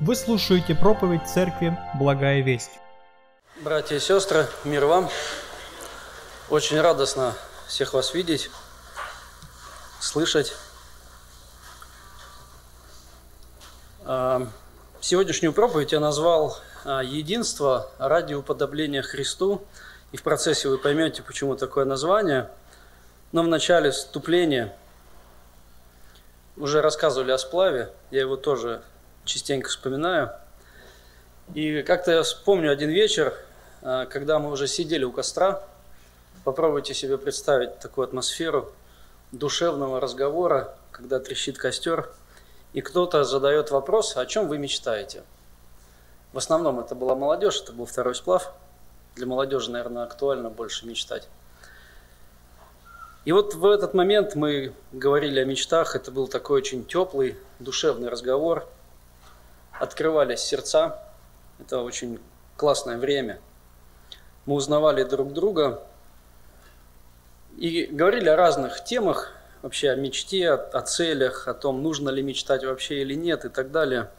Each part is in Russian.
Вы слушаете проповедь Церкви «Благая весть». Братья и сестры, мир вам. Очень радостно всех вас видеть, слышать. А, сегодняшнюю проповедь я назвал а, «Единство ради уподобления Христу». И в процессе вы поймете, почему такое название. Но в начале вступления уже рассказывали о сплаве, я его тоже частенько вспоминаю. И как-то я вспомню один вечер, а, когда мы уже сидели у костра. Попробуйте себе представить такую атмосферу душевного разговора, когда трещит костер, и кто-то задает вопрос, о чем вы мечтаете. В основном это была молодежь, это был второй сплав. Для молодежи, наверное, актуально больше мечтать. И вот в этот момент мы говорили о мечтах, это был такой очень теплый, душевный разговор – открывались сердца. Это очень классное время. Мы узнавали друг друга и говорили о разных темах, вообще о мечте, о целях, о том, нужно ли мечтать вообще или нет и так далее.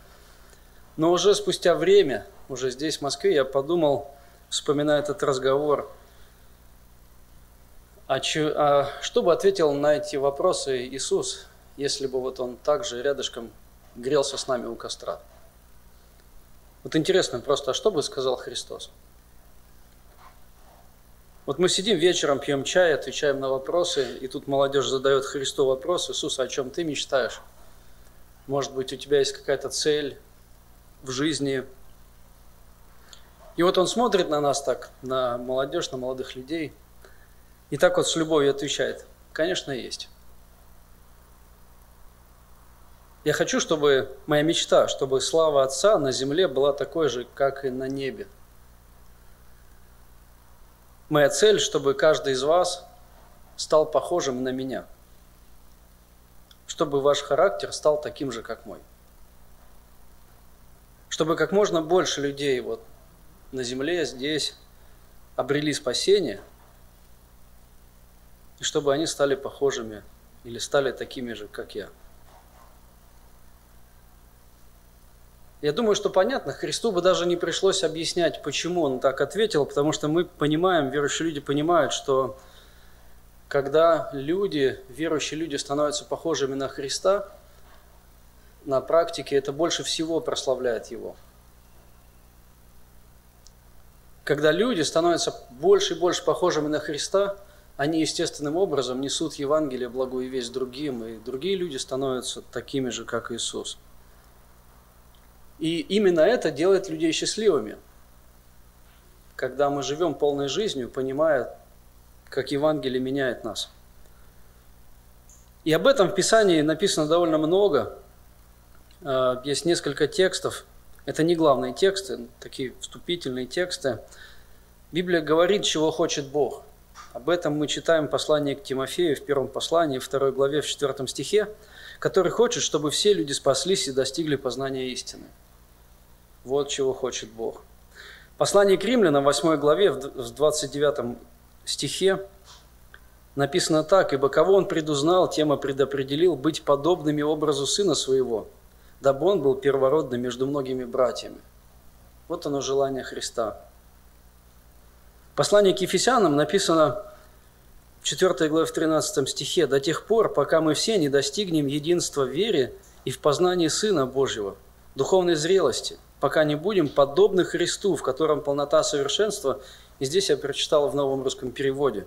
Но уже спустя время, уже здесь, в Москве, я подумал, вспоминая этот разговор, а, че, а что бы ответил на эти вопросы Иисус, если бы вот он также рядышком грелся с нами у костра? Вот интересно просто, а что бы сказал Христос? Вот мы сидим вечером, пьем чай, отвечаем на вопросы, и тут молодежь задает Христу вопрос, Иисус, о чем ты мечтаешь? Может быть, у тебя есть какая-то цель в жизни? И вот он смотрит на нас так, на молодежь, на молодых людей, и так вот с любовью отвечает, конечно, есть. Я хочу, чтобы моя мечта, чтобы слава Отца на земле была такой же, как и на небе. Моя цель, чтобы каждый из вас стал похожим на меня. Чтобы ваш характер стал таким же, как мой. Чтобы как можно больше людей вот на земле, здесь, обрели спасение, и чтобы они стали похожими или стали такими же, как я. Я думаю, что понятно, Христу бы даже не пришлось объяснять, почему он так ответил, потому что мы понимаем, верующие люди понимают, что когда люди, верующие люди становятся похожими на Христа, на практике это больше всего прославляет Его. Когда люди становятся больше и больше похожими на Христа, они естественным образом несут Евангелие, благую весть другим, и другие люди становятся такими же, как Иисус – и именно это делает людей счастливыми. Когда мы живем полной жизнью, понимая, как Евангелие меняет нас. И об этом в Писании написано довольно много. А, есть несколько текстов. Это не главные тексты, такие вступительные тексты. Библия говорит, чего хочет Бог. Об этом мы читаем послание к Тимофею в первом послании, второй главе, в четвертом стихе, который хочет, чтобы все люди спаслись и достигли познания истины. Вот чего хочет Бог. Послание к римлянам, 8 главе, в 29 стихе написано так, «Ибо кого он предузнал, тем и предопределил быть подобными образу сына своего, дабы он был первородным между многими братьями». Вот оно желание Христа. Послание к Ефесянам написано в 4 главе в 13 стихе «До тех пор, пока мы все не достигнем единства в вере и в познании Сына Божьего, духовной зрелости – пока не будем подобны Христу, в котором полнота совершенства, и здесь я прочитал в новом русском переводе,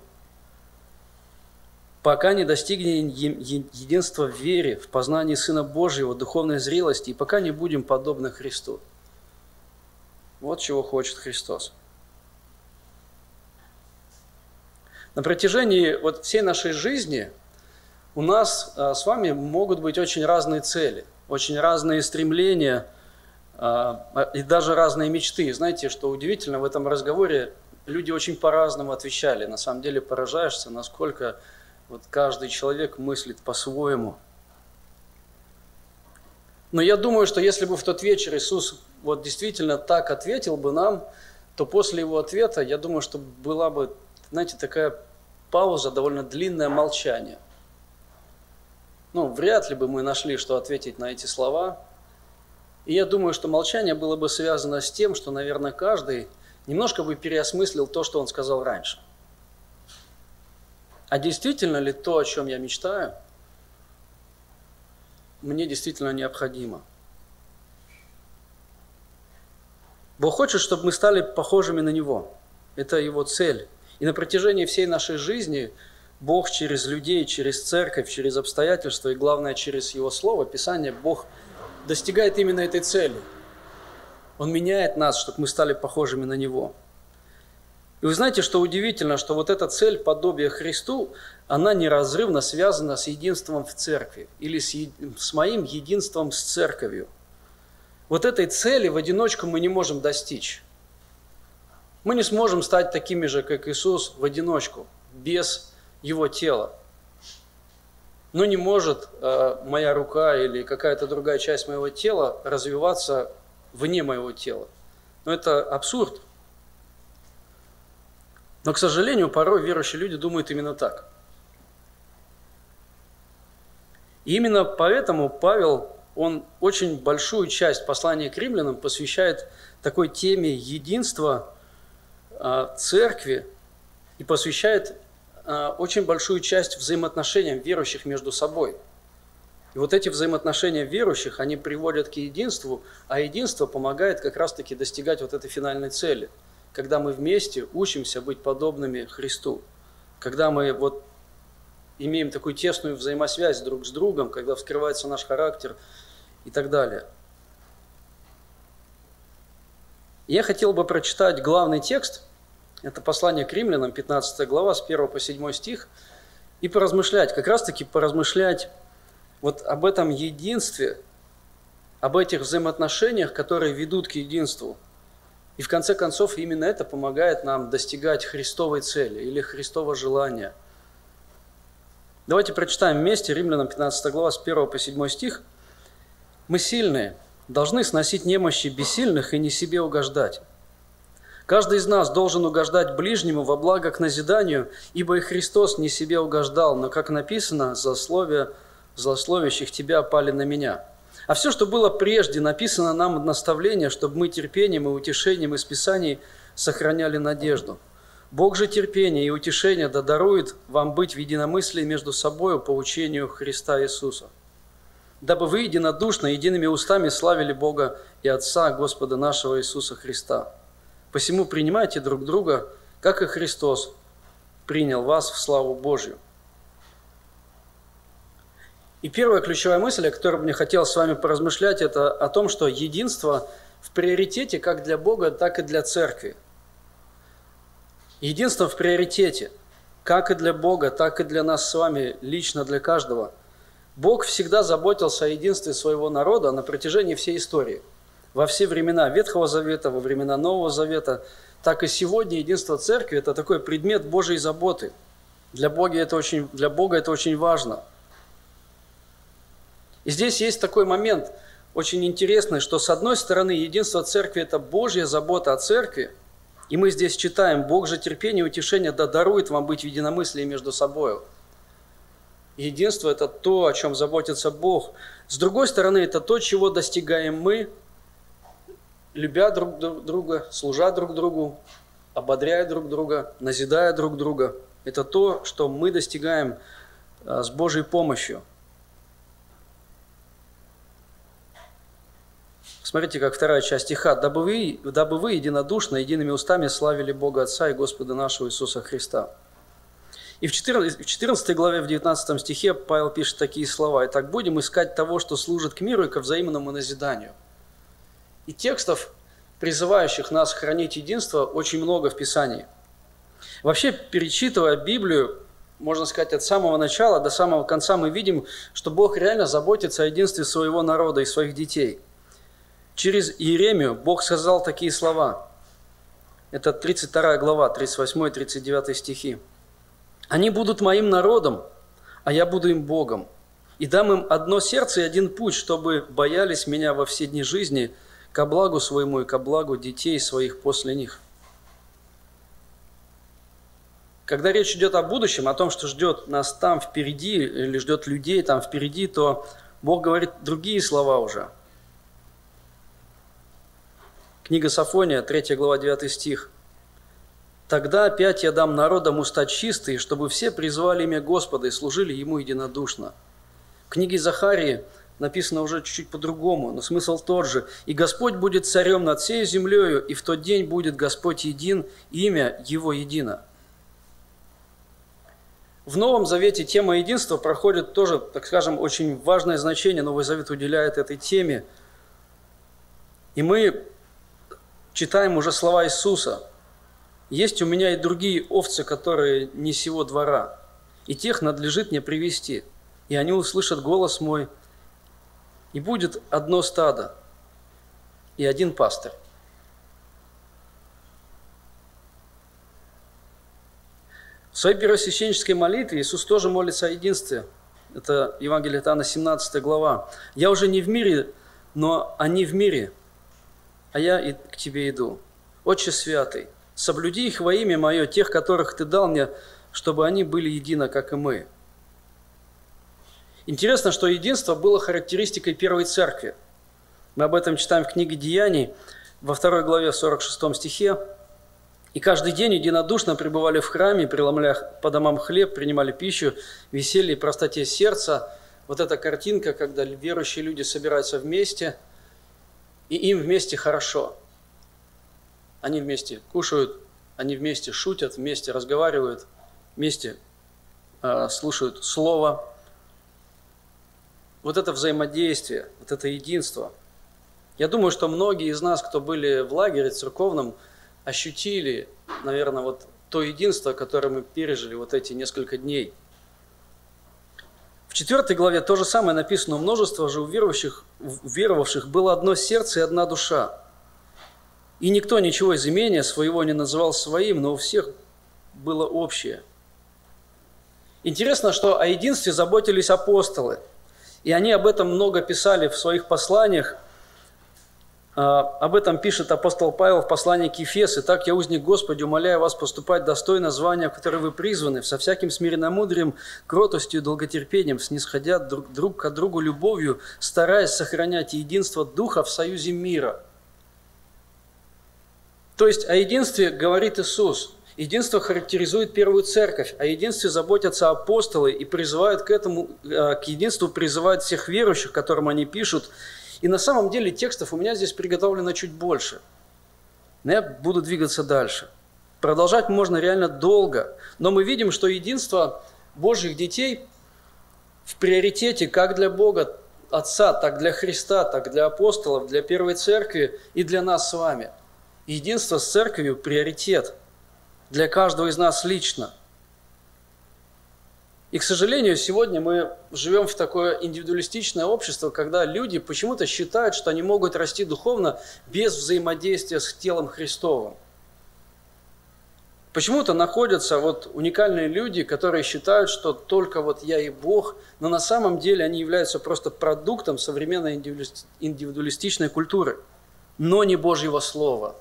пока не достигнем единства в вере, в познании Сына Божьего, духовной зрелости, и пока не будем подобны Христу. Вот чего хочет Христос. На протяжении вот всей нашей жизни у нас а, с вами могут быть очень разные цели, очень разные стремления – и даже разные мечты. Знаете, что удивительно, в этом разговоре люди очень по-разному отвечали. На самом деле поражаешься, насколько вот каждый человек мыслит по-своему. Но я думаю, что если бы в тот вечер Иисус вот действительно так ответил бы нам, то после его ответа, я думаю, что была бы, знаете, такая пауза, довольно длинное молчание. Ну, вряд ли бы мы нашли, что ответить на эти слова – И я думаю, что молчание было бы связано с тем, что, наверное, каждый немножко бы переосмыслил то, что он сказал раньше. А действительно ли то, о чем я мечтаю, мне действительно необходимо? Бог хочет, чтобы мы стали похожими на Него. Это Его цель. И на протяжении всей нашей жизни Бог через людей, через церковь, через обстоятельства и, главное, через Его Слово, Писание, Бог достигает именно этой цели. Он меняет нас, чтобы мы стали похожими на Него. И вы знаете, что удивительно, что вот эта цель подобия Христу, она неразрывно связана с единством в церкви или с, с моим единством с церковью. Вот этой цели в одиночку мы не можем достичь. Мы не сможем стать такими же, как Иисус, в одиночку, без его тело. Но не может э, моя рука или какая-то другая часть моего тела развиваться вне моего тела. Но это абсурд. Но, к сожалению, порой верующие люди думают именно так. И именно поэтому Павел, он очень большую часть послания к римлянам посвящает такой теме единства э, церкви и посвящает очень большую часть взаимоотношениям верующих между собой. И вот эти взаимоотношения верующих, они приводят к единству, а единство помогает как раз-таки достигать вот этой финальной цели, когда мы вместе учимся быть подобными Христу, когда мы вот имеем такую тесную взаимосвязь друг с другом, когда вскрывается наш характер и так далее. Я хотел бы прочитать главный текст – это послание к римлянам, 15 глава, с 1 по 7 стих, и поразмышлять, как раз-таки поразмышлять вот об этом единстве, об этих взаимоотношениях, которые ведут к единству. И в конце концов именно это помогает нам достигать Христовой цели или Христового желания. Давайте прочитаем вместе Римлянам 15 глава с 1 по 7 стих. «Мы сильные, должны сносить немощи бессильных и не себе угождать. Каждый из нас должен угождать ближнему во благо к назиданию, ибо и Христос не себе угождал, но, как написано, злословие злословящих тебя пали на меня. А все, что было прежде, написано нам наставление, чтобы мы терпением и утешением из Писаний сохраняли надежду. Бог же терпения и утешения да дарует вам быть в единомыслии между собою по учению Христа Иисуса. Дабы вы единодушно, едиными устами славили Бога и Отца Господа нашего Иисуса Христа. Посему принимайте друг друга, как и Христос принял вас в славу Божью. И первая ключевая мысль, о которой мне хотелось с вами поразмышлять, это о том, что единство в приоритете как для Бога, так и для церкви. Единство в приоритете, как и для Бога, так и для нас с вами, лично для каждого. Бог всегда заботился о единстве своего народа на протяжении всей истории – во все времена Ветхого Завета, во времена Нового Завета, так и сегодня единство церкви – это такой предмет Божьей заботы. Для Бога это очень, для Бога это очень важно. И здесь есть такой момент очень интересный, что с одной стороны единство церкви – это Божья забота о церкви, и мы здесь читаем, Бог же терпение и утешение да дарует вам быть в единомыслии между собой. Единство – это то, о чем заботится Бог. С другой стороны, это то, чего достигаем мы – любя друг друга, служа друг другу, ободряя друг друга, назидая друг друга. Это то, что мы достигаем а, с Божьей помощью. Смотрите, как вторая часть стиха. «Дабы вы, дабы вы единодушно, едиными устами славили Бога Отца и Господа нашего Иисуса Христа». И в 14, в 14 главе, в 19 стихе Павел пишет такие слова. «Итак, будем искать того, что служит к миру и ко взаимному назиданию». И текстов, призывающих нас хранить единство, очень много в Писании. Вообще, перечитывая Библию, можно сказать, от самого начала до самого конца мы видим, что Бог реально заботится о единстве своего народа и своих детей. Через Иеремию Бог сказал такие слова. Это 32 глава, 38-39 стихи. «Они будут моим народом, а я буду им Богом, и дам им одно сердце и один путь, чтобы боялись меня во все дни жизни – ко благу своему и ко благу детей своих после них. Когда речь идет о будущем, о том, что ждет нас там впереди, или ждет людей там впереди, то Бог говорит другие слова уже. Книга Сафония, 3 глава, 9 стих. «Тогда опять я дам народам уста чистые, чтобы все призвали имя Господа и служили Ему единодушно». В книге Захарии написано уже чуть-чуть по-другому, но смысл тот же. «И Господь будет царем над всей землею, и в тот день будет Господь един, имя Его едино». В Новом Завете тема единства проходит тоже, так скажем, очень важное значение. Новый Завет уделяет этой теме. И мы читаем уже слова Иисуса. «Есть у меня и другие овцы, которые не сего двора, и тех надлежит мне привести, и они услышат голос мой, и будет одно стадо и один пастырь. В своей первосвященнической молитве Иисус тоже молится о единстве. Это Евангелие от Иоанна, 17 глава. «Я уже не в мире, но они в мире, а я и к Тебе иду. Отче Святый, соблюди их во имя Мое, тех, которых Ты дал мне, чтобы они были едино, как и мы». Интересно, что единство было характеристикой первой церкви. Мы об этом читаем в книге Деяний, во второй главе, 46 стихе. И каждый день единодушно пребывали в храме, преломляя по домам хлеб, принимали пищу, веселье и простоте сердца. Вот эта картинка, когда верующие люди собираются вместе, и им вместе хорошо. Они вместе кушают, они вместе шутят, вместе разговаривают, вместе э, слушают Слово. Вот это взаимодействие, вот это единство. Я думаю, что многие из нас, кто были в лагере церковном, ощутили, наверное, вот то единство, которое мы пережили вот эти несколько дней. В четвертой главе то же самое написано, множество же уверовавших, уверовавших было одно сердце и одна душа. И никто ничего из имения своего не называл своим, но у всех было общее. Интересно, что о единстве заботились апостолы. И они об этом много писали в своих посланиях – а, об этом пишет апостол Павел в послании к Ефес. «Итак, я узник Господи, умоляю вас поступать достойно звания, в которое вы призваны, со всяким смиренномудрием, кротостью и долготерпением, снисходя друг, друг к другу любовью, стараясь сохранять единство Духа в союзе мира». То есть о единстве говорит Иисус. Единство характеризует первую церковь, о единстве заботятся апостолы и призывают к этому, э, к единству призывают всех верующих, которым они пишут, и на самом деле текстов у меня здесь приготовлено чуть больше. Но я буду двигаться дальше. Продолжать можно реально долго, но мы видим, что единство Божьих детей в приоритете как для Бога Отца, так для Христа, так для апостолов, для Первой Церкви и для нас с вами. Единство с Церковью – приоритет для каждого из нас лично – и, к сожалению, сегодня мы живем в такое индивидуалистичное общество, когда люди почему-то считают, что они могут расти духовно без взаимодействия с телом Христовым. Почему-то находятся вот уникальные люди, которые считают, что только вот я и Бог, но на самом деле они являются просто продуктом современной индивидуалистичной культуры, но не Божьего Слова.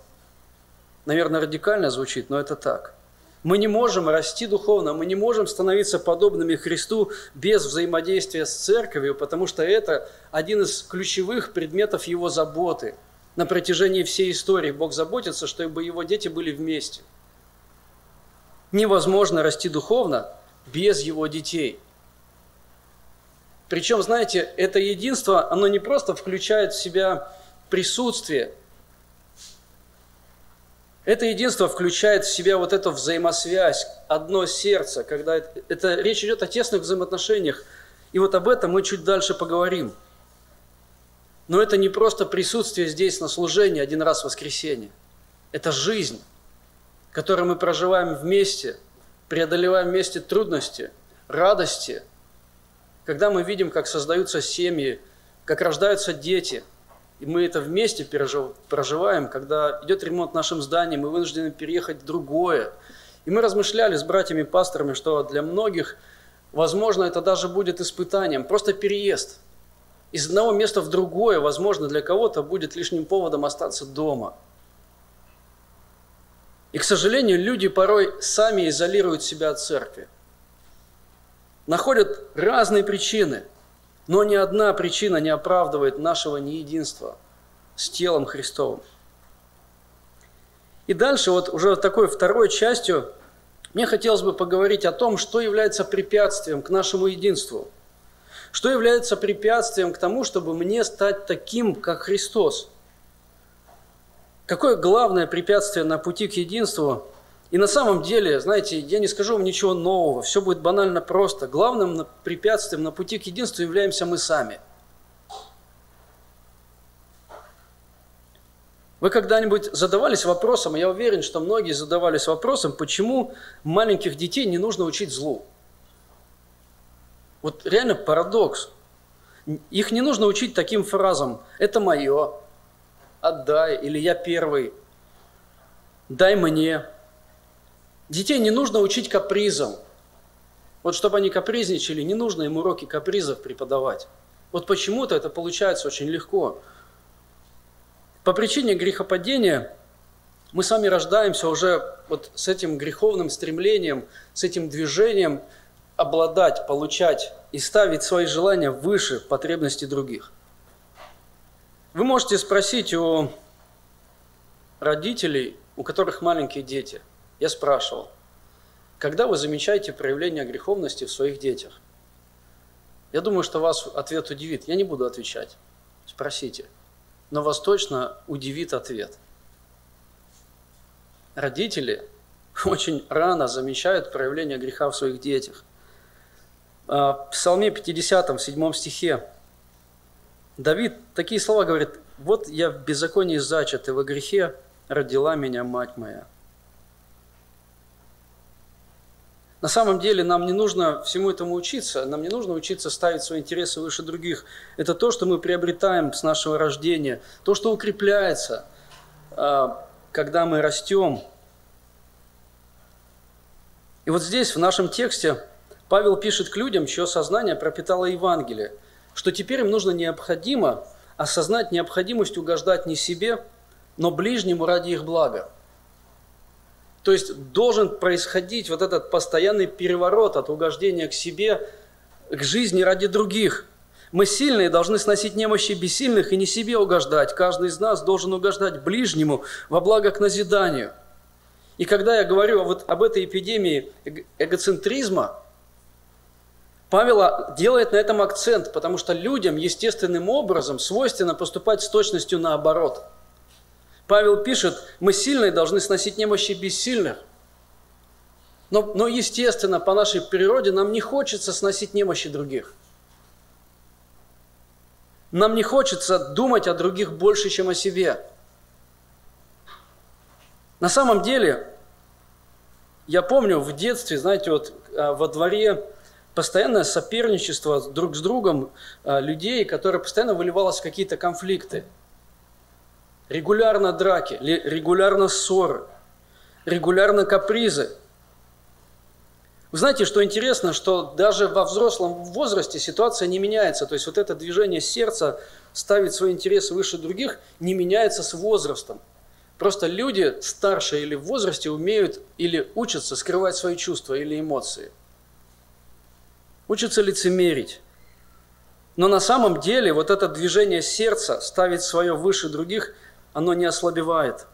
Наверное, радикально звучит, но это так – мы не можем расти духовно, мы не можем становиться подобными Христу без взаимодействия с церковью, потому что это один из ключевых предметов его заботы. На протяжении всей истории Бог заботится, чтобы его дети были вместе. Невозможно расти духовно без его детей. Причем, знаете, это единство, оно не просто включает в себя присутствие это единство включает в себя вот эту взаимосвязь, одно сердце, когда это, это речь идет о тесных взаимоотношениях. И вот об этом мы чуть дальше поговорим. Но это не просто присутствие здесь на служении один раз в воскресенье. Это жизнь, которую мы проживаем вместе, преодолеваем вместе трудности, радости. Когда мы видим, как создаются семьи, как рождаются дети – и мы это вместе проживаем, когда идет ремонт в нашем здании, мы вынуждены переехать в другое. И мы размышляли с братьями-пасторами, что для многих, возможно, это даже будет испытанием, просто переезд. Из одного места в другое, возможно, для кого-то будет лишним поводом остаться дома. И, к сожалению, люди порой сами изолируют себя от церкви. Находят разные причины – но ни одна причина не оправдывает нашего неединства с телом Христовым. И дальше вот уже такой второй частью мне хотелось бы поговорить о том, что является препятствием к нашему единству. Что является препятствием к тому, чтобы мне стать таким, как Христос? Какое главное препятствие на пути к единству? И на самом деле, знаете, я не скажу вам ничего нового, все будет банально просто. Главным препятствием на пути к единству являемся мы сами – Вы когда-нибудь задавались вопросом, я уверен, что многие задавались вопросом, почему маленьких детей не нужно учить злу? Вот реально парадокс. Их не нужно учить таким фразам «это мое», «отдай» или «я первый», «дай мне». Детей не нужно учить капризам. Вот чтобы они капризничали, не нужно им уроки капризов преподавать. Вот почему-то это получается очень легко. По причине грехопадения мы сами рождаемся уже вот с этим греховным стремлением, с этим движением обладать, получать и ставить свои желания выше потребностей других. Вы можете спросить у родителей, у которых маленькие дети. Я спрашивал, когда вы замечаете проявление греховности в своих детях? Я думаю, что вас ответ удивит. Я не буду отвечать. Спросите – но вас точно удивит ответ. Родители очень рано замечают проявление греха в своих детях. А, в Псалме 50, в 7 стихе Давид такие слова говорит, «Вот я в беззаконии зачат, и во грехе родила меня мать моя». На самом деле нам не нужно всему этому учиться, нам не нужно учиться ставить свои интересы выше других. Это то, что мы приобретаем с нашего рождения, то, что укрепляется, а, когда мы растем. И вот здесь, в нашем тексте, Павел пишет к людям, чье сознание пропитало Евангелие, что теперь им нужно необходимо осознать необходимость угождать не себе, но ближнему ради их блага. То есть должен происходить вот этот постоянный переворот от угождения к себе, к жизни ради других. Мы сильные должны сносить немощи бессильных и не себе угождать. Каждый из нас должен угождать ближнему во благо к назиданию. И когда я говорю вот об этой эпидемии эгоцентризма, Павел делает на этом акцент, потому что людям естественным образом свойственно поступать с точностью наоборот – Павел пишет, мы сильные должны сносить немощи бессильных. Но, но естественно, по нашей природе нам не хочется сносить немощи других. Нам не хочется думать о других больше, чем о себе. На самом деле, я помню в детстве, знаете, вот а, во дворе постоянное соперничество друг с другом а, людей, которое постоянно выливалось в какие-то конфликты – регулярно драки, регулярно ссоры, регулярно капризы. Вы знаете, что интересно, что даже во взрослом возрасте ситуация не меняется. То есть вот это движение сердца ставить свои интересы выше других не меняется с возрастом. Просто люди старше или в возрасте умеют или учатся скрывать свои чувства или эмоции. Учатся лицемерить. Но на самом деле вот это движение сердца, ставить свое выше других – оно не ослабевает.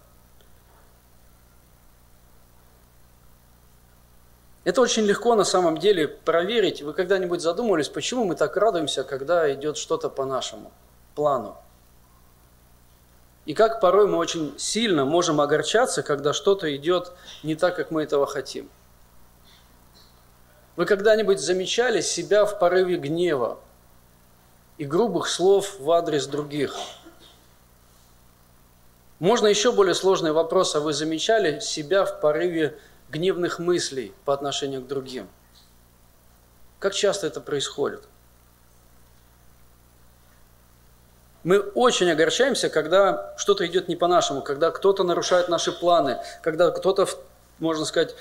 Это очень легко на самом деле проверить. Вы когда-нибудь задумывались, почему мы так радуемся, когда идет что-то по нашему плану? И как порой мы очень сильно можем огорчаться, когда что-то идет не так, как мы этого хотим. Вы когда-нибудь замечали себя в порыве гнева и грубых слов в адрес других – можно еще более сложный вопрос, а вы замечали себя в порыве гневных мыслей по отношению к другим? Как часто это происходит? Мы очень огорчаемся, когда что-то идет не по-нашему, когда кто-то нарушает наши планы, когда кто-то, можно сказать,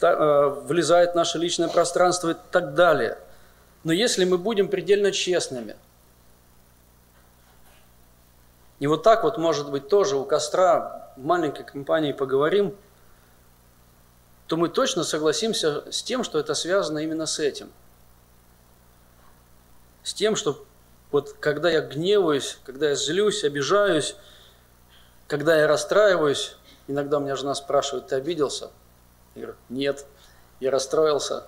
э, влезает в наше личное пространство и так далее. Но если мы будем предельно честными – и вот так вот, может быть, тоже у костра в маленькой компании поговорим, то мы точно согласимся с тем, что это связано именно с этим. С тем, что вот когда я гневаюсь, когда я злюсь, обижаюсь, когда я расстраиваюсь, Иногда меня жена спрашивает, ты обиделся? Я говорю, нет, я расстроился.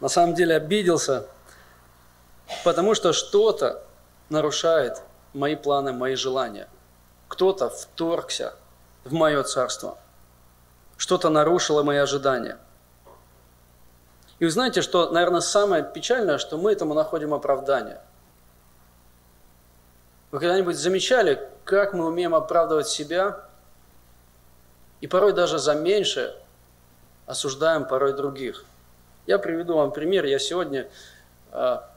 На самом деле обиделся, потому что что-то нарушает мои планы, мои желания. Кто-то вторгся в мое царство. Что-то нарушило мои ожидания. И вы знаете, что, наверное, самое печальное, что мы этому находим оправдание. Вы когда-нибудь замечали, как мы умеем оправдывать себя и порой даже за меньше осуждаем порой других? Я приведу вам пример. Я сегодня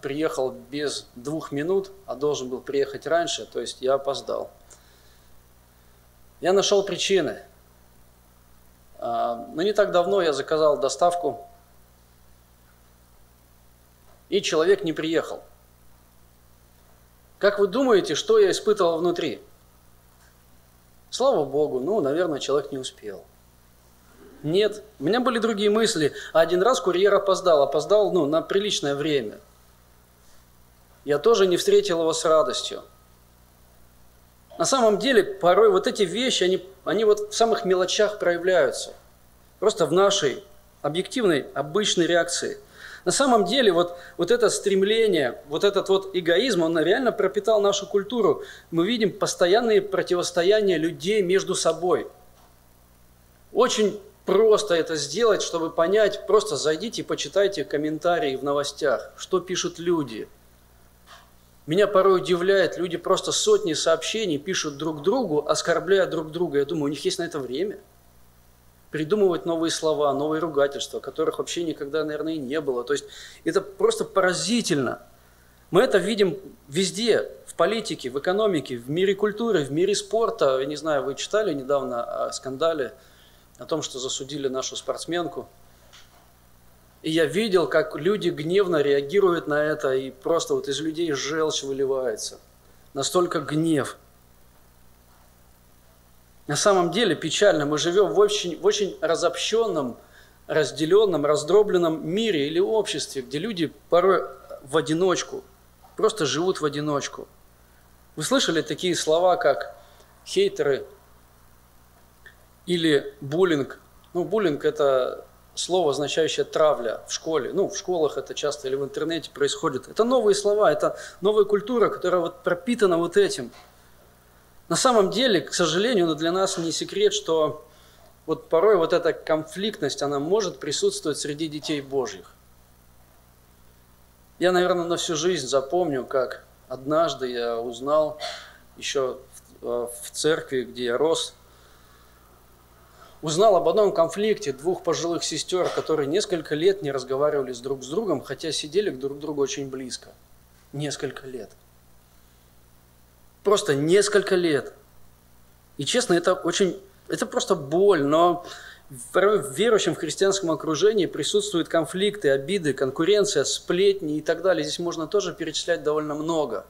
приехал без двух минут, а должен был приехать раньше, то есть я опоздал. Я нашел причины. А, но не так давно я заказал доставку, и человек не приехал. Как вы думаете, что я испытывал внутри? Слава Богу, ну, наверное, человек не успел. Нет, у меня были другие мысли. Один раз курьер опоздал, опоздал ну, на приличное время. Я тоже не встретил его с радостью. На самом деле, порой вот эти вещи, они, они вот в самых мелочах проявляются. Просто в нашей объективной, обычной реакции. На самом деле, вот, вот это стремление, вот этот вот эгоизм, он реально пропитал нашу культуру. Мы видим постоянные противостояния людей между собой. Очень просто это сделать, чтобы понять, просто зайдите и почитайте комментарии в новостях, что пишут люди – меня порой удивляет, люди просто сотни сообщений пишут друг другу, оскорбляя друг друга. Я думаю, у них есть на это время. Придумывать новые слова, новые ругательства, которых вообще никогда, наверное, и не было. То есть это просто поразительно. Мы это видим везде, в политике, в экономике, в мире культуры, в мире спорта. Я не знаю, вы читали недавно о скандале, о том, что засудили нашу спортсменку – и я видел, как люди гневно реагируют на это, и просто вот из людей желчь выливается. Настолько гнев. На самом деле печально, мы живем в очень, в очень разобщенном, разделенном, раздробленном мире или обществе, где люди порой в одиночку, просто живут в одиночку. Вы слышали такие слова, как хейтеры или буллинг? Ну, буллинг – это слово, означающее травля в школе. Ну, в школах это часто или в интернете происходит. Это новые слова, это новая культура, которая вот пропитана вот этим. На самом деле, к сожалению, но для нас не секрет, что вот порой вот эта конфликтность, она может присутствовать среди детей Божьих. Я, наверное, на всю жизнь запомню, как однажды я узнал еще в, в церкви, где я рос, узнал об одном конфликте двух пожилых сестер, которые несколько лет не разговаривали с друг с другом, хотя сидели друг к другу очень близко. Несколько лет. Просто несколько лет. И честно, это очень, это просто боль, но в верующем в христианском окружении присутствуют конфликты, обиды, конкуренция, сплетни и так далее. Здесь можно тоже перечислять довольно много.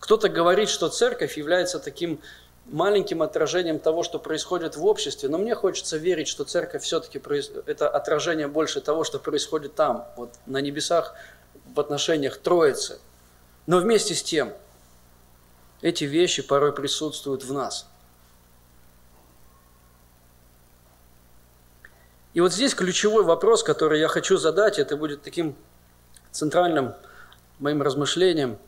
Кто-то говорит, что церковь является таким маленьким отражением того, что происходит в обществе, но мне хочется верить, что церковь все-таки это отражение больше того, что происходит там, вот на небесах, в отношениях Троицы. Но вместе с тем, эти вещи порой присутствуют в нас. И вот здесь ключевой вопрос, который я хочу задать, это будет таким центральным моим размышлением,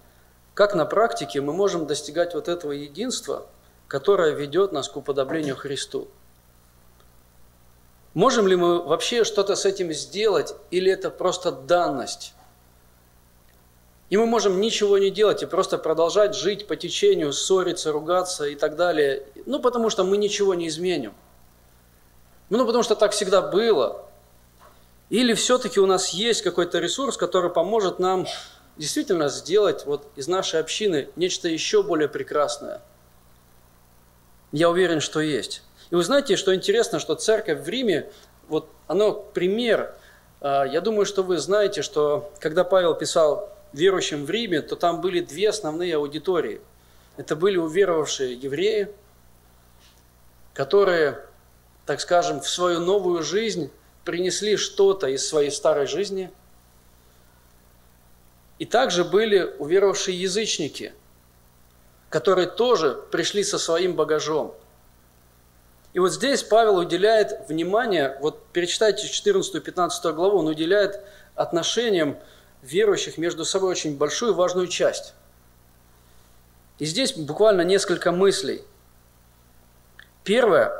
как на практике мы можем достигать вот этого единства – которая ведет нас к уподоблению Христу. Можем ли мы вообще что-то с этим сделать, или это просто данность? И мы можем ничего не делать и просто продолжать жить по течению, ссориться, ругаться и так далее. Ну, потому что мы ничего не изменим. Ну, потому что так всегда было. Или все-таки у нас есть какой-то ресурс, который поможет нам действительно сделать вот из нашей общины нечто еще более прекрасное – я уверен, что есть. И вы знаете, что интересно, что церковь в Риме, вот оно пример. А, я думаю, что вы знаете, что когда Павел писал верующим в Риме, то там были две основные аудитории. Это были уверовавшие евреи, которые, так скажем, в свою новую жизнь принесли что-то из своей старой жизни. И также были уверовавшие язычники – которые тоже пришли со своим багажом. И вот здесь Павел уделяет внимание, вот перечитайте 14-15 главу, он уделяет отношениям верующих между собой очень большую важную часть. И здесь буквально несколько мыслей. Первое.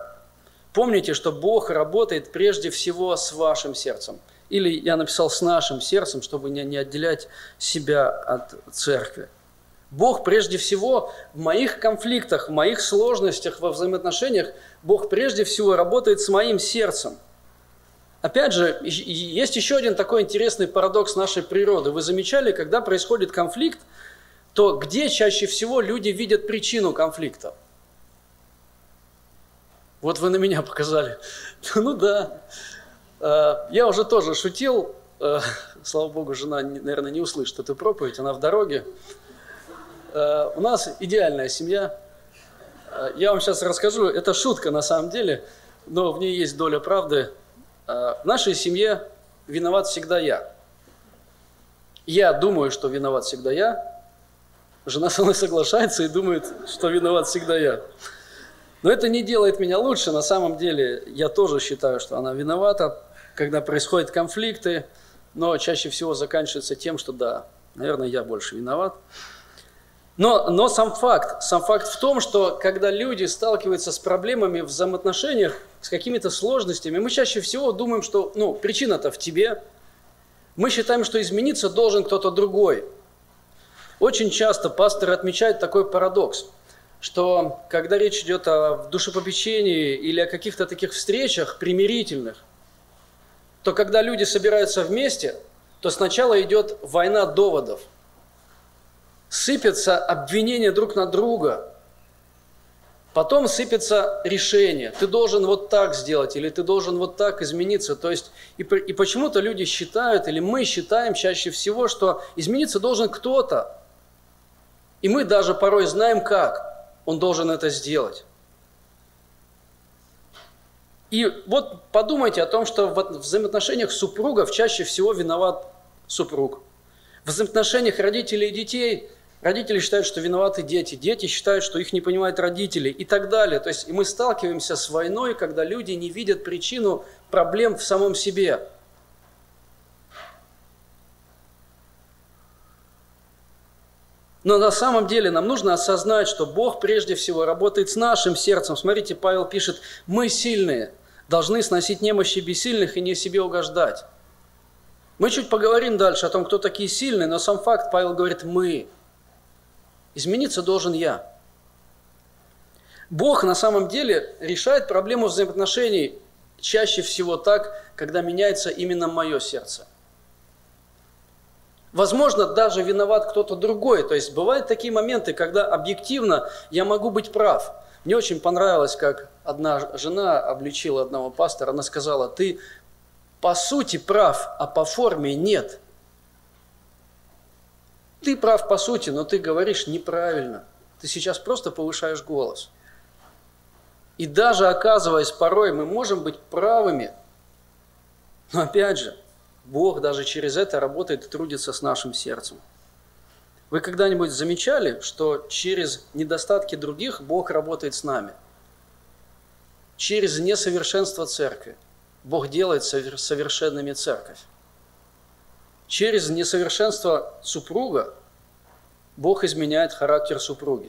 Помните, что Бог работает прежде всего с вашим сердцем. Или я написал с нашим сердцем, чтобы не, отделять себя от церкви. Бог прежде всего в моих конфликтах, в моих сложностях, во взаимоотношениях, Бог прежде всего работает с моим сердцем. Опять же, есть еще один такой интересный парадокс нашей природы. Вы замечали, когда происходит конфликт, то где чаще всего люди видят причину конфликта? Вот вы на меня показали. Ну да. Э, я уже тоже шутил. Э, слава богу, жена, наверное, не услышит эту проповедь, она в дороге. Э, у нас идеальная семья. Э, я вам сейчас расскажу, это шутка на самом деле, но в ней есть доля правды. Э, в нашей семье виноват всегда я. Я думаю, что виноват всегда я. Жена со мной соглашается и думает, что виноват всегда я. Но это не делает меня лучше. На самом деле я тоже считаю, что она виновата, когда происходят конфликты, но чаще всего заканчивается тем, что да, наверное, я больше виноват. Но, но сам факт, сам факт в том, что когда люди сталкиваются с проблемами в взаимоотношениях, с какими-то сложностями, мы чаще всего думаем, что ну, причина-то в тебе. Мы считаем, что измениться должен кто-то другой. Очень часто пасторы отмечают такой парадокс, что когда речь идет о душепопечении или о каких-то таких встречах примирительных, то когда люди собираются вместе, то сначала идет война доводов – сыпятся обвинения друг на друга. Потом сыпется решение. Ты должен вот так сделать, или ты должен вот так измениться. То есть, и, и почему-то люди считают, или мы считаем чаще всего, что измениться должен кто-то. И мы даже порой знаем, как он должен это сделать. И вот подумайте о том, что в взаимоотношениях супругов чаще всего виноват супруг. В взаимоотношениях родителей и детей Родители считают, что виноваты дети, дети считают, что их не понимают родители и так далее. То есть мы сталкиваемся с войной, когда люди не видят причину проблем в самом себе. Но на самом деле нам нужно осознать, что Бог прежде всего работает с нашим сердцем. Смотрите, Павел пишет, мы сильные, должны сносить немощи бессильных и не себе угождать. Мы чуть поговорим дальше о том, кто такие сильные, но сам факт, Павел говорит, мы – Измениться должен я. Бог на самом деле решает проблему взаимоотношений чаще всего так, когда меняется именно мое сердце. Возможно, даже виноват кто-то другой. То есть бывают такие моменты, когда объективно я могу быть прав. Мне очень понравилось, как одна жена обличила одного пастора. Она сказала, ты по сути прав, а по форме нет. Ты прав по сути, но ты говоришь неправильно. Ты сейчас просто повышаешь голос. И даже оказываясь порой, мы можем быть правыми, но опять же, Бог даже через это работает и трудится с нашим сердцем. Вы когда-нибудь замечали, что через недостатки других Бог работает с нами? Через несовершенство церкви Бог делает совершенными церковь. Через несовершенство супруга Бог изменяет характер супруги.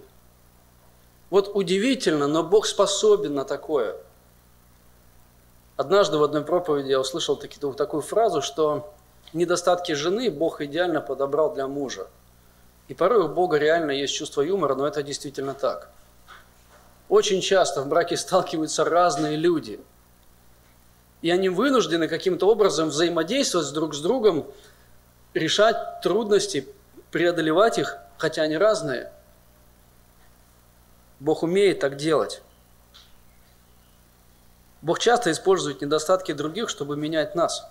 Вот удивительно, но Бог способен на такое. Однажды в одной проповеди я услышал такую фразу, что недостатки жены Бог идеально подобрал для мужа. И порой у Бога реально есть чувство юмора, но это действительно так. Очень часто в браке сталкиваются разные люди. И они вынуждены каким-то образом взаимодействовать друг с другом, решать трудности, преодолевать их, хотя они разные. Бог умеет так делать. Бог часто использует недостатки других, чтобы менять нас.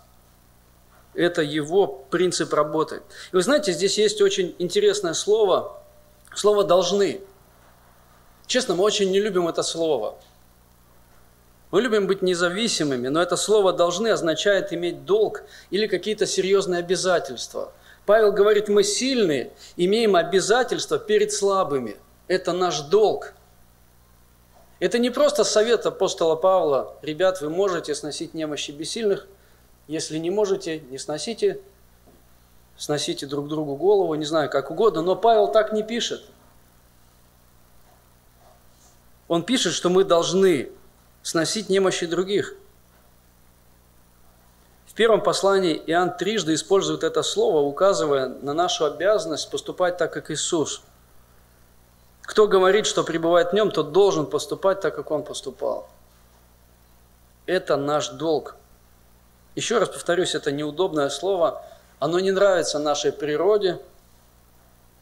Это его принцип работы. И вы знаете, здесь есть очень интересное слово, слово «должны». Честно, мы очень не любим это слово. Мы любим быть независимыми, но это слово «должны» означает иметь долг или какие-то серьезные обязательства. Павел говорит, мы сильные, имеем обязательства перед слабыми. Это наш долг. Это не просто совет апостола Павла. Ребят, вы можете сносить немощи бессильных. Если не можете, не сносите. Сносите друг другу голову, не знаю, как угодно. Но Павел так не пишет. Он пишет, что мы должны сносить немощи других. В первом послании Иоанн трижды использует это слово, указывая на нашу обязанность поступать так, как Иисус – кто говорит, что пребывает в нем, тот должен поступать так, как он поступал. Это наш долг. Еще раз повторюсь, это неудобное слово. Оно не нравится нашей природе,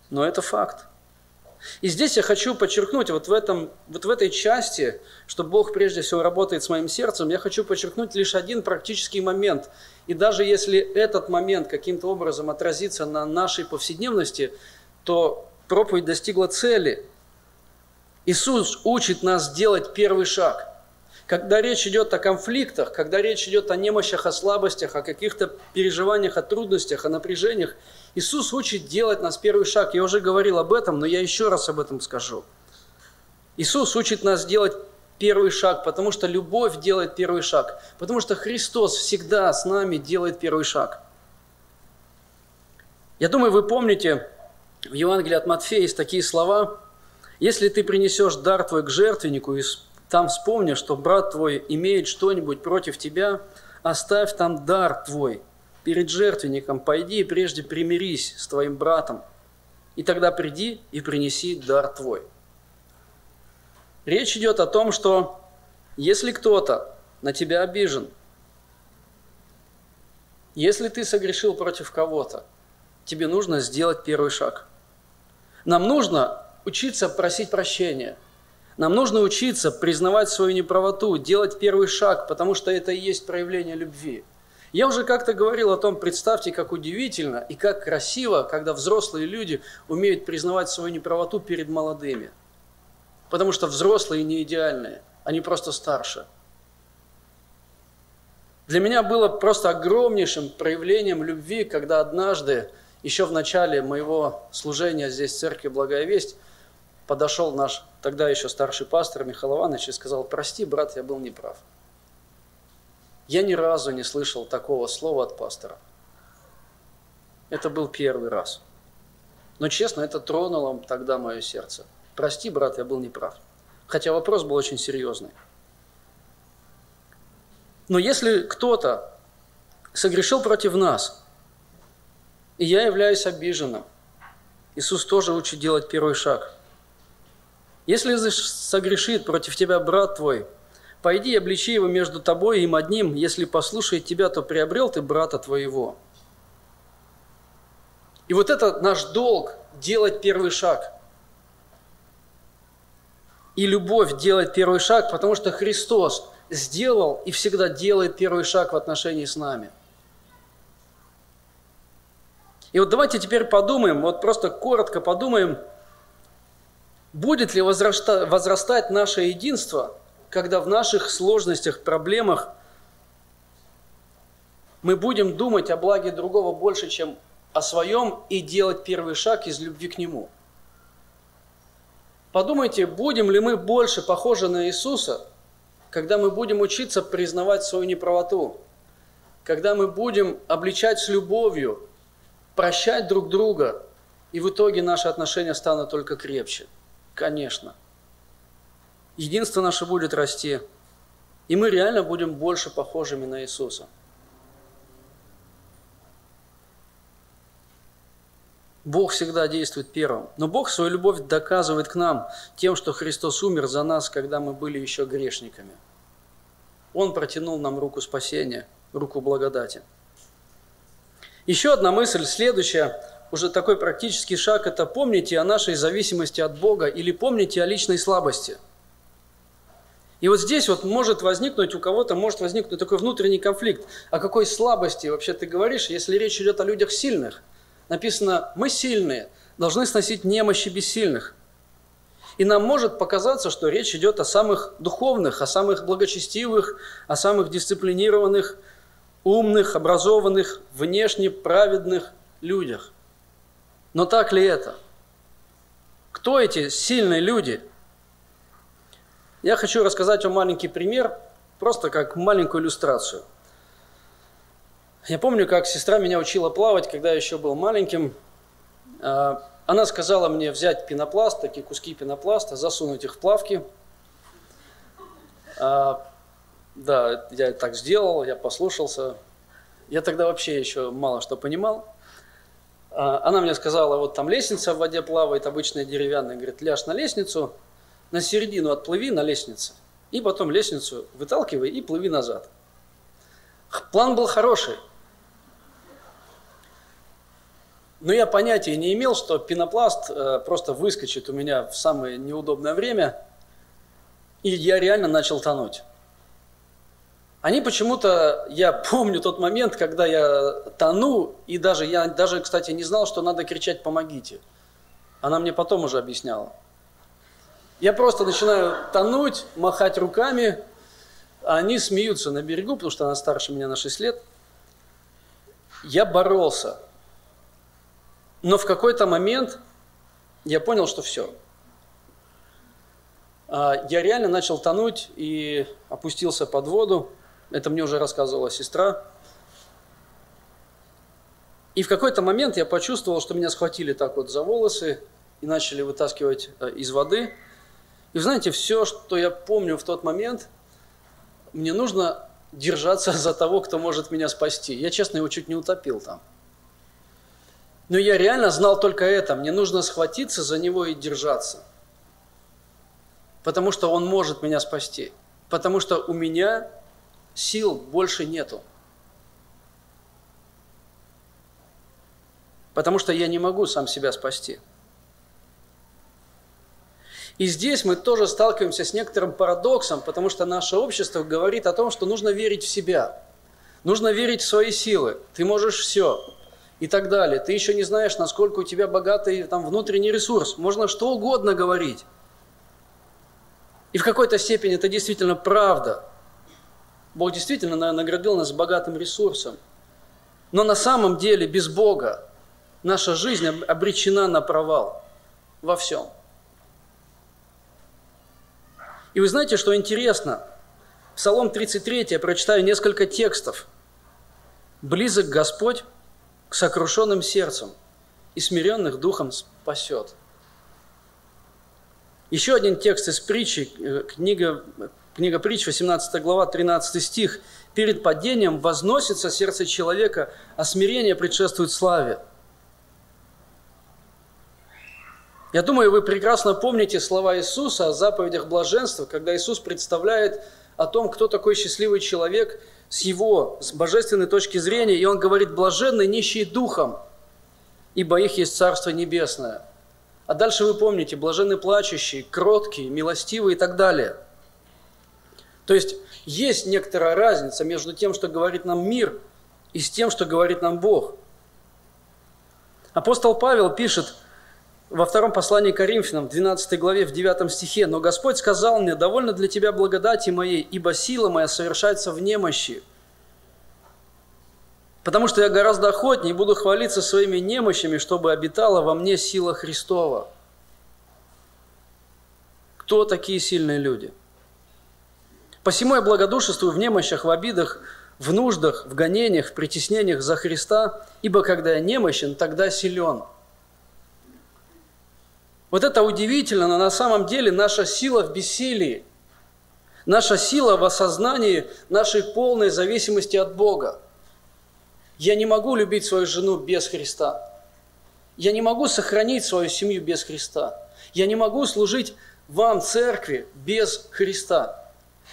но это факт. И здесь я хочу подчеркнуть, вот в, этом, вот в этой части, что Бог прежде всего работает с моим сердцем, я хочу подчеркнуть лишь один практический момент. И даже если этот момент каким-то образом отразится на нашей повседневности, то проповедь достигла цели – Иисус учит нас делать первый шаг. Когда речь идет о конфликтах, когда речь идет о немощах, о слабостях, о каких-то переживаниях, о трудностях, о напряжениях, Иисус учит делать нас первый шаг. Я уже говорил об этом, но я еще раз об этом скажу. Иисус учит нас делать первый шаг, потому что любовь делает первый шаг, потому что Христос всегда с нами делает первый шаг. Я думаю, вы помните, в Евангелии от Матфея есть такие слова – если ты принесешь дар твой к жертвеннику и там вспомнишь, что брат твой имеет что-нибудь против тебя, оставь там дар твой перед жертвенником, пойди и прежде примирись с твоим братом, и тогда приди и принеси дар твой. Речь идет о том, что если кто-то на тебя обижен, если ты согрешил против кого-то, тебе нужно сделать первый шаг. Нам нужно учиться просить прощения. Нам нужно учиться признавать свою неправоту, делать первый шаг, потому что это и есть проявление любви. Я уже как-то говорил о том, представьте, как удивительно и как красиво, когда взрослые люди умеют признавать свою неправоту перед молодыми. Потому что взрослые не идеальные, они просто старше. Для меня было просто огромнейшим проявлением любви, когда однажды, еще в начале моего служения здесь в церкви «Благая весть», подошел наш тогда еще старший пастор Михаил Иванович и сказал, прости, брат, я был неправ. Я ни разу не слышал такого слова от пастора. Это был первый раз. Но честно, это тронуло тогда мое сердце. Прости, брат, я был неправ. Хотя вопрос был очень серьезный. Но если кто-то согрешил против нас, и я являюсь обиженным, Иисус тоже учит делать первый шаг – если согрешит против тебя брат твой, пойди и обличи его между тобой и им одним, если послушает тебя, то приобрел ты брата твоего. И вот это наш долг – делать первый шаг. И любовь делать первый шаг, потому что Христос сделал и всегда делает первый шаг в отношении с нами. И вот давайте теперь подумаем, вот просто коротко подумаем – Будет ли возрастать наше единство, когда в наших сложностях, проблемах мы будем думать о благе другого больше, чем о своем, и делать первый шаг из любви к Нему? Подумайте, будем ли мы больше похожи на Иисуса, когда мы будем учиться признавать свою неправоту, когда мы будем обличать с любовью, прощать друг друга, и в итоге наши отношения станут только крепче – Конечно. Единство наше будет расти, и мы реально будем больше похожими на Иисуса. Бог всегда действует первым. Но Бог свою любовь доказывает к нам тем, что Христос умер за нас, когда мы были еще грешниками. Он протянул нам руку спасения, руку благодати. Еще одна мысль, следующая уже такой практический шаг – это помните о нашей зависимости от Бога или помните о личной слабости. И вот здесь вот может возникнуть у кого-то, может возникнуть такой внутренний конфликт. О какой слабости вообще ты говоришь, если речь идет о людях сильных? Написано, мы сильные, должны сносить немощи бессильных. И нам может показаться, что речь идет о самых духовных, о самых благочестивых, о самых дисциплинированных, умных, образованных, внешне праведных людях – но так ли это? Кто эти сильные люди? Я хочу рассказать вам маленький пример, просто как маленькую иллюстрацию. Я помню, как сестра меня учила плавать, когда я еще был маленьким. А, она сказала мне взять пенопласт, такие куски пенопласта, засунуть их в плавки. А, да, я так сделал, я послушался. Я тогда вообще еще мало что понимал. А, она мне сказала, вот там лестница в воде плавает, обычная деревянная. Говорит, ляжь на лестницу, на середину отплыви на лестнице. И потом лестницу выталкивай и плыви назад. План был хороший. Но я понятия не имел, что пенопласт э, просто выскочит у меня в самое неудобное время, и я реально начал тонуть. Они почему-то, я помню тот момент, когда я тону, и даже я даже, кстати, не знал, что надо кричать «помогите». Она мне потом уже объясняла. Я просто начинаю тонуть, махать руками, а они смеются на берегу, потому что она старше меня на 6 лет. Я боролся. Но в какой-то момент я понял, что все. А, я реально начал тонуть и опустился под воду. Это мне уже рассказывала сестра. И в какой-то момент я почувствовал, что меня схватили так вот за волосы и начали вытаскивать э, из воды. И знаете, все, что я помню в тот момент, мне нужно держаться за того, кто может меня спасти. Я, честно, его чуть не утопил там. Но я реально знал только это. Мне нужно схватиться за него и держаться. Потому что он может меня спасти. Потому что у меня сил больше нету. Потому что я не могу сам себя спасти. И здесь мы тоже сталкиваемся с некоторым парадоксом, потому что наше общество говорит о том, что нужно верить в себя. Нужно верить в свои силы. Ты можешь все. И так далее. Ты еще не знаешь, насколько у тебя богатый там, внутренний ресурс. Можно что угодно говорить. И в какой-то степени это действительно правда. Бог действительно наградил нас богатым ресурсом. Но на самом деле без Бога наша жизнь обречена на провал во всем. И вы знаете, что интересно? Псалом 33, я прочитаю несколько текстов. «Близок Господь к сокрушенным сердцем, и смиренных духом спасет». Еще один текст из притчи, э, книга, книга притч, 18 глава, 13 стих. «Перед падением возносится сердце человека, а смирение предшествует славе». Я думаю, вы прекрасно помните слова Иисуса о заповедях блаженства, когда Иисус представляет о том, кто такой счастливый человек с его, с божественной точки зрения, и он говорит, блаженны нищие духом, ибо их есть Царство Небесное. А дальше вы помните, блаженны плачущие, кроткие, милостивые и так далее. То есть есть некоторая разница между тем, что говорит нам мир, и с тем, что говорит нам Бог. Апостол Павел пишет – во втором послании Коринфянам, 12 главе, в 9 стихе, «Но Господь сказал мне, довольно для тебя благодати моей, ибо сила моя совершается в немощи. Потому что я гораздо охотнее буду хвалиться своими немощами, чтобы обитала во мне сила Христова». Кто такие сильные люди? Посему я благодушествую в немощах, в обидах, в нуждах, в гонениях, в притеснениях за Христа, ибо когда я немощен, тогда силен – вот это удивительно, но на самом деле наша сила в бессилии. Наша сила в осознании нашей полной зависимости от Бога. Я не могу любить свою жену без Христа. Я не могу сохранить свою семью без Христа. Я не могу служить вам, церкви, без Христа.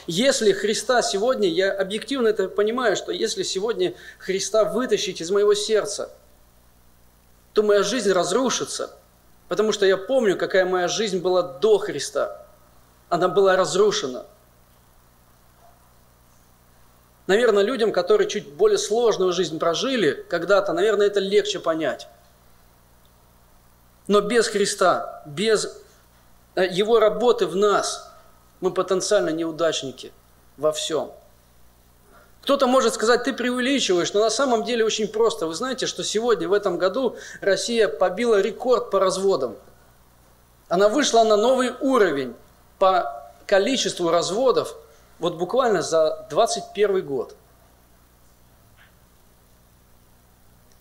Если Христа сегодня, я объективно это понимаю, что если сегодня Христа вытащить из моего сердца, то моя жизнь разрушится – Потому что я помню, какая моя жизнь была до Христа. Она была разрушена. Наверное, людям, которые чуть более сложную жизнь прожили когда-то, наверное, это легче понять. Но без Христа, без э, Его работы в нас, мы потенциально неудачники во всем – кто-то может сказать, ты преувеличиваешь, но на самом деле очень просто. Вы знаете, что сегодня, в этом году, Россия побила рекорд по разводам. Она вышла на новый уровень по количеству разводов вот буквально за 21 год.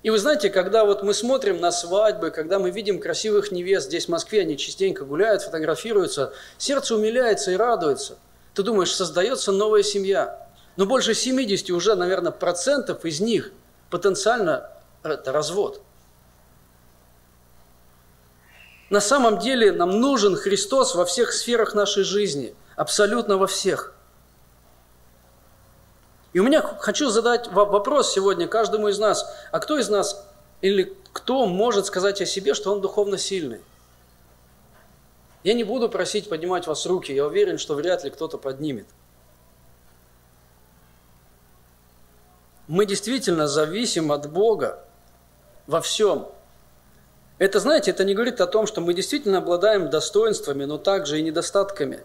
И вы знаете, когда вот мы смотрим на свадьбы, когда мы видим красивых невест здесь в Москве, они частенько гуляют, фотографируются, сердце умиляется и радуется. Ты думаешь, создается новая семья. Но больше 70 уже, наверное, процентов из них потенциально это развод. На самом деле нам нужен Христос во всех сферах нашей жизни, абсолютно во всех. И у меня хочу задать вопрос сегодня каждому из нас, а кто из нас или кто может сказать о себе, что он духовно сильный? Я не буду просить поднимать вас руки, я уверен, что вряд ли кто-то поднимет. Мы действительно зависим от Бога во всем. Это, знаете, это не говорит о том, что мы действительно обладаем достоинствами, но также и недостатками.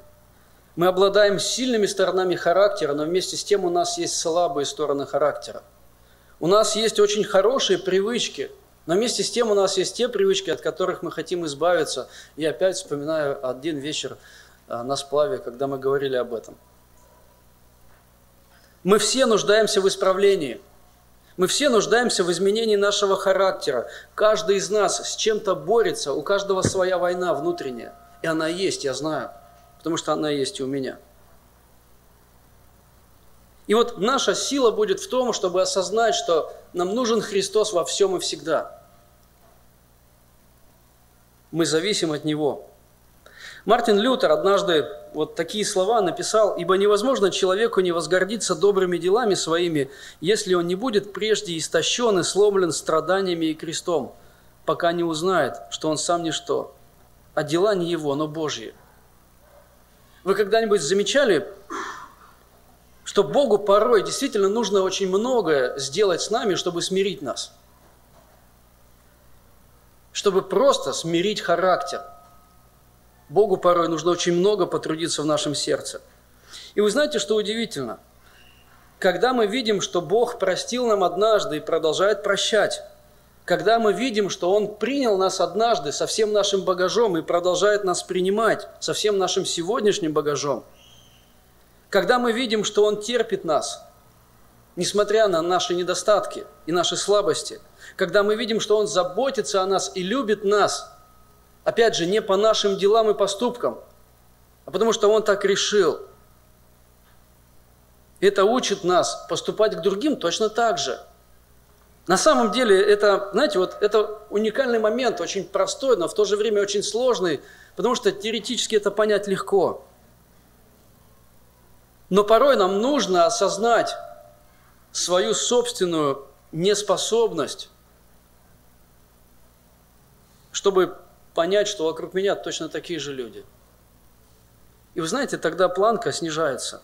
Мы обладаем сильными сторонами характера, но вместе с тем у нас есть слабые стороны характера. У нас есть очень хорошие привычки, но вместе с тем у нас есть те привычки, от которых мы хотим избавиться. И опять вспоминаю один вечер а, на сплаве, когда мы говорили об этом. Мы все нуждаемся в исправлении – мы все нуждаемся в изменении нашего характера. Каждый из нас с чем-то борется, у каждого своя война внутренняя. И она есть, я знаю, потому что она есть и у меня. И вот наша сила будет в том, чтобы осознать, что нам нужен Христос во всем и всегда. Мы зависим от Него. Мартин Лютер однажды вот такие слова написал, «Ибо невозможно человеку не возгордиться добрыми делами своими, если он не будет прежде истощен и сломлен страданиями и крестом, пока не узнает, что он сам ничто, а дела не его, но Божьи». Вы когда-нибудь замечали, что Богу порой действительно нужно очень многое сделать с нами, чтобы смирить нас? Чтобы просто смирить характер – Богу порой нужно очень много потрудиться в нашем сердце. И вы знаете, что удивительно? Когда мы видим, что Бог простил нам однажды и продолжает прощать, когда мы видим, что Он принял нас однажды со всем нашим багажом и продолжает нас принимать со всем нашим сегодняшним багажом, когда мы видим, что Он терпит нас, несмотря на наши недостатки и наши слабости, когда мы видим, что Он заботится о нас и любит нас – Опять же, не по нашим делам и поступкам, а потому что Он так решил. Это учит нас поступать к другим точно так же. На самом деле, это, знаете, вот это уникальный момент, очень простой, но в то же время очень сложный, потому что теоретически это понять легко. Но порой нам нужно осознать свою собственную неспособность, чтобы понять, что вокруг меня точно такие же люди. И вы знаете, тогда планка снижается.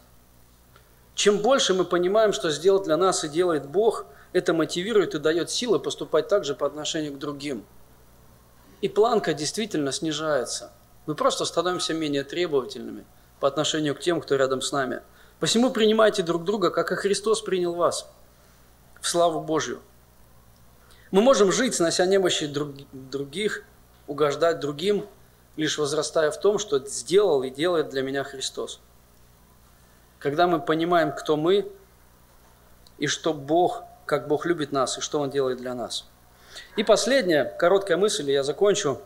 Чем больше мы понимаем, что сделал для нас и делает Бог, это мотивирует и дает силы поступать так же по отношению к другим. И планка действительно снижается. Мы просто становимся менее требовательными по отношению к тем, кто рядом с нами. Посему принимайте друг друга, как и Христос принял вас, в славу Божью. Мы можем жить, снося немощи других, угождать другим, лишь возрастая в том, что сделал и делает для меня Христос. Когда мы понимаем, кто мы, и что Бог, как Бог любит нас, и что Он делает для нас. И последняя короткая мысль, и я закончу.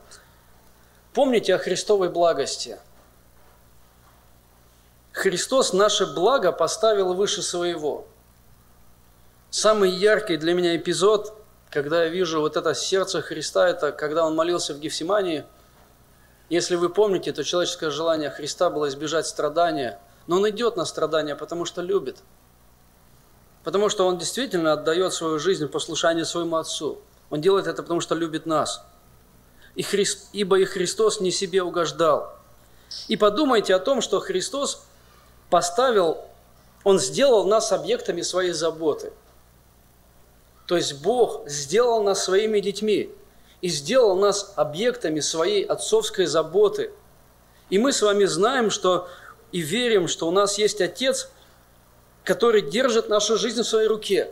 Помните о Христовой благости. Христос наше благо поставил выше своего. Самый яркий для меня эпизод когда я вижу вот это сердце Христа, это когда он молился в Гефсимании. Если вы помните, то человеческое желание Христа было избежать страдания, но он идет на страдания, потому что любит. Потому что он действительно отдает свою жизнь в послушание своему Отцу. Он делает это, потому что любит нас. И Христ, ибо и Христос не себе угождал. И подумайте о том, что Христос поставил, Он сделал нас объектами своей заботы – то есть Бог сделал нас своими детьми и сделал нас объектами своей отцовской заботы. И мы с вами знаем, что и верим, что у нас есть Отец, который держит нашу жизнь в своей руке,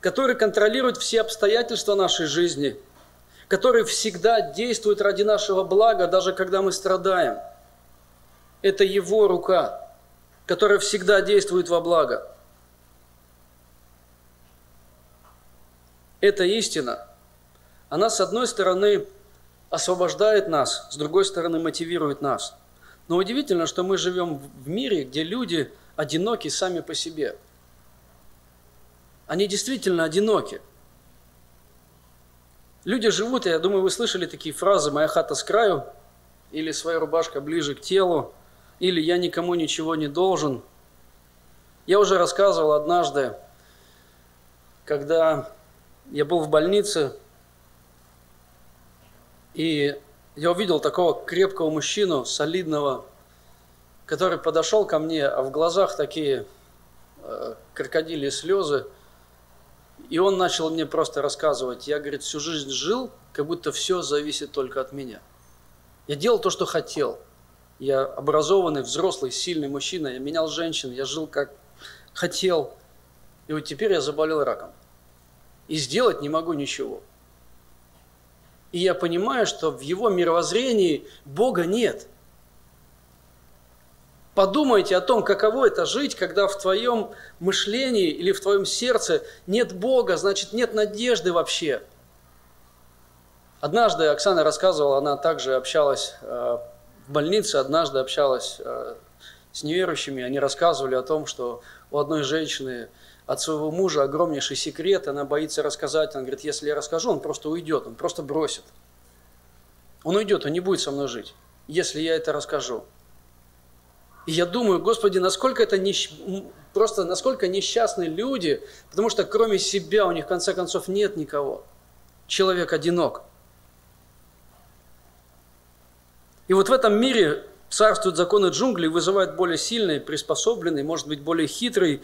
который контролирует все обстоятельства нашей жизни, который всегда действует ради нашего блага, даже когда мы страдаем. Это Его рука, которая всегда действует во благо. Эта истина, она с одной стороны освобождает нас, с другой стороны мотивирует нас. Но удивительно, что мы живем в мире, где люди одиноки сами по себе. Они действительно одиноки. Люди живут, я думаю, вы слышали такие фразы «моя хата с краю», или «своя рубашка ближе к телу», или «я никому ничего не должен». Я уже рассказывал однажды, когда я был в больнице, и я увидел такого крепкого мужчину, солидного, который подошел ко мне, а в глазах такие э, крокодили слезы. И он начал мне просто рассказывать. Я, говорит, всю жизнь жил, как будто все зависит только от меня. Я делал то, что хотел. Я образованный, взрослый, сильный мужчина. Я менял женщин, я жил как хотел. И вот теперь я заболел раком. И сделать не могу ничего. И я понимаю, что в его мировоззрении Бога нет. Подумайте о том, каково это жить, когда в твоем мышлении или в твоем сердце нет Бога, значит нет надежды вообще. Однажды Оксана рассказывала, она также общалась э, в больнице, однажды общалась э, с неверующими, они рассказывали о том, что у одной женщины от своего мужа огромнейший секрет, она боится рассказать, она говорит, если я расскажу, он просто уйдет, он просто бросит. Он уйдет, он не будет со мной жить, если я это расскажу. И я думаю, Господи, насколько это нещ... просто насколько несчастные люди, потому что кроме себя у них в конце концов нет никого. Человек одинок. И вот в этом мире царствуют законы джунглей, вызывают более сильный, приспособленный, может быть, более хитрый,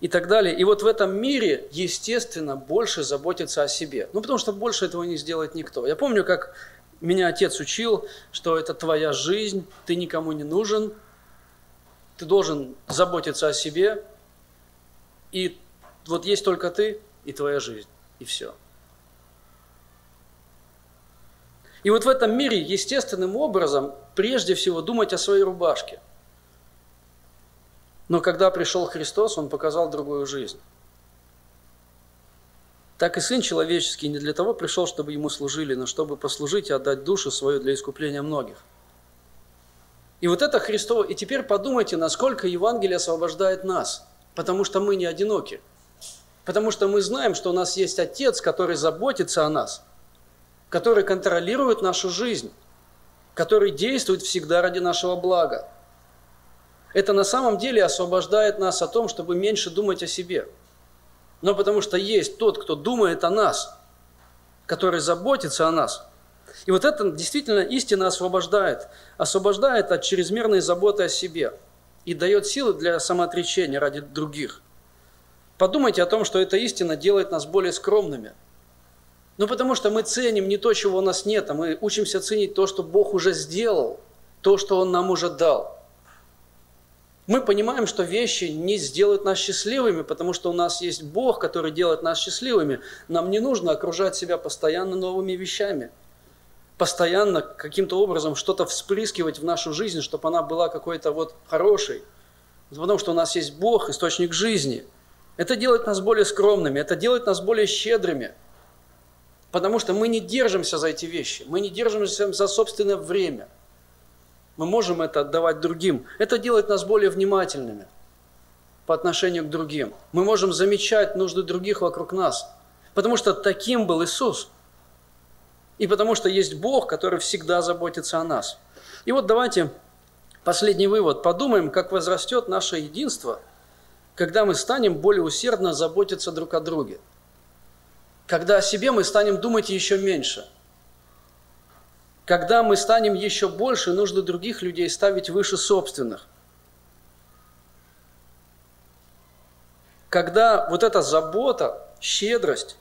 и так далее. И вот в этом мире, естественно, больше заботиться о себе. Ну, потому что больше этого не сделает никто. Я помню, как меня отец учил, что это твоя жизнь, ты никому не нужен, ты должен заботиться о себе, и вот есть только ты и твоя жизнь, и все. И вот в этом мире естественным образом прежде всего думать о своей рубашке – но когда пришел Христос, Он показал другую жизнь. Так и Сын Человеческий не для того пришел, чтобы Ему служили, но чтобы послужить и отдать душу свою для искупления многих. И вот это Христово. И теперь подумайте, насколько Евангелие освобождает нас, потому что мы не одиноки. Потому что мы знаем, что у нас есть Отец, который заботится о нас, который контролирует нашу жизнь, который действует всегда ради нашего блага. Это на самом деле освобождает нас о том, чтобы меньше думать о себе. Но потому что есть тот, кто думает о нас, который заботится о нас. И вот это действительно истина освобождает. Освобождает от чрезмерной заботы о себе и дает силы для самоотречения ради других. Подумайте о том, что эта истина делает нас более скромными. Ну, потому что мы ценим не то, чего у нас нет, а мы учимся ценить то, что Бог уже сделал, то, что Он нам уже дал – мы понимаем, что вещи не сделают нас счастливыми, потому что у нас есть Бог, который делает нас счастливыми. Нам не нужно окружать себя постоянно новыми вещами. Постоянно каким-то образом что-то вспрыскивать в нашу жизнь, чтобы она была какой-то вот хорошей. Потому что у нас есть Бог, источник жизни. Это делает нас более скромными, это делает нас более щедрыми. Потому что мы не держимся за эти вещи, мы не держимся за собственное время – мы можем это отдавать другим. Это делает нас более внимательными по отношению к другим. Мы можем замечать нужды других вокруг нас, потому что таким был Иисус. И потому что есть Бог, который всегда заботится о нас. И вот давайте последний вывод. Подумаем, как возрастет наше единство, когда мы станем более усердно заботиться друг о друге. Когда о себе мы станем думать еще меньше – когда мы станем еще больше, нужно других людей ставить выше собственных. Когда вот эта забота, щедрость,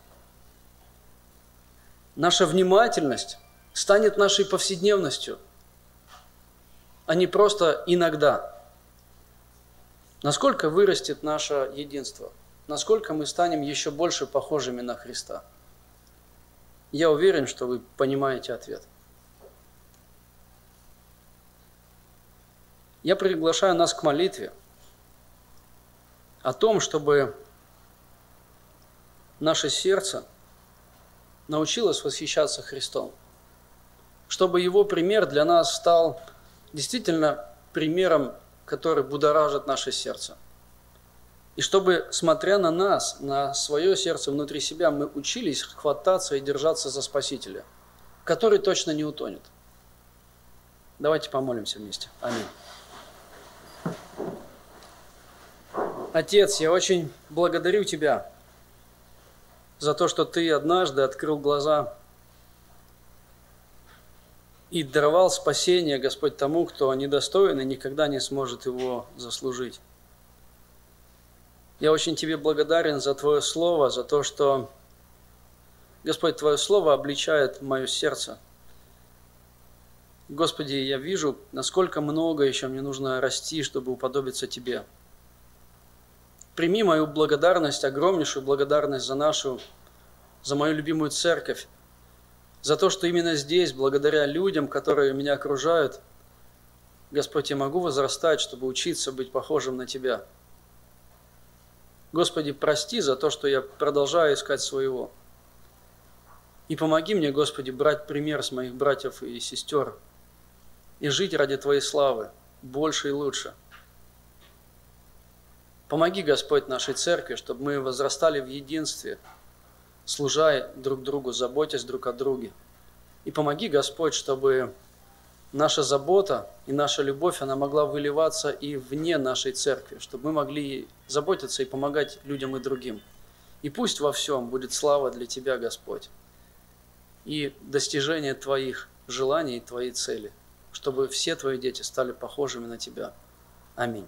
наша внимательность станет нашей повседневностью, а не просто иногда. Насколько вырастет наше единство? Насколько мы станем еще больше похожими на Христа? Я уверен, что вы понимаете ответ. Я приглашаю нас к молитве о том, чтобы наше сердце научилось восхищаться Христом, чтобы Его пример для нас стал действительно примером, который будоражит наше сердце. И чтобы, смотря на нас, на свое сердце внутри себя, мы учились хвататься и держаться за Спасителя, который точно не утонет. Давайте помолимся вместе. Аминь. Отец, я очень благодарю Тебя за то, что Ты однажды открыл глаза и даровал спасение, Господь, тому, кто недостоин и никогда не сможет его заслужить. Я очень Тебе благодарен за Твое Слово, за то, что, Господь, Твое Слово обличает мое сердце. Господи, я вижу, насколько много еще мне нужно расти, чтобы уподобиться Тебе – Прими мою благодарность, огромнейшую благодарность за нашу, за мою любимую церковь, за то, что именно здесь, благодаря людям, которые меня окружают, Господь, я могу возрастать, чтобы учиться быть похожим на Тебя. Господи, прости за то, что я продолжаю искать своего. И помоги мне, Господи, брать пример с моих братьев и сестер и жить ради Твоей славы больше и лучше – Помоги, Господь, нашей церкви, чтобы мы возрастали в единстве, служа друг другу, заботясь друг о друге. И помоги, Господь, чтобы наша забота и наша любовь, она могла выливаться и вне нашей церкви, чтобы мы могли заботиться и помогать людям и другим. И пусть во всем будет слава для Тебя, Господь, и достижение Твоих желаний и Твоей цели, чтобы все Твои дети стали похожими на Тебя. Аминь.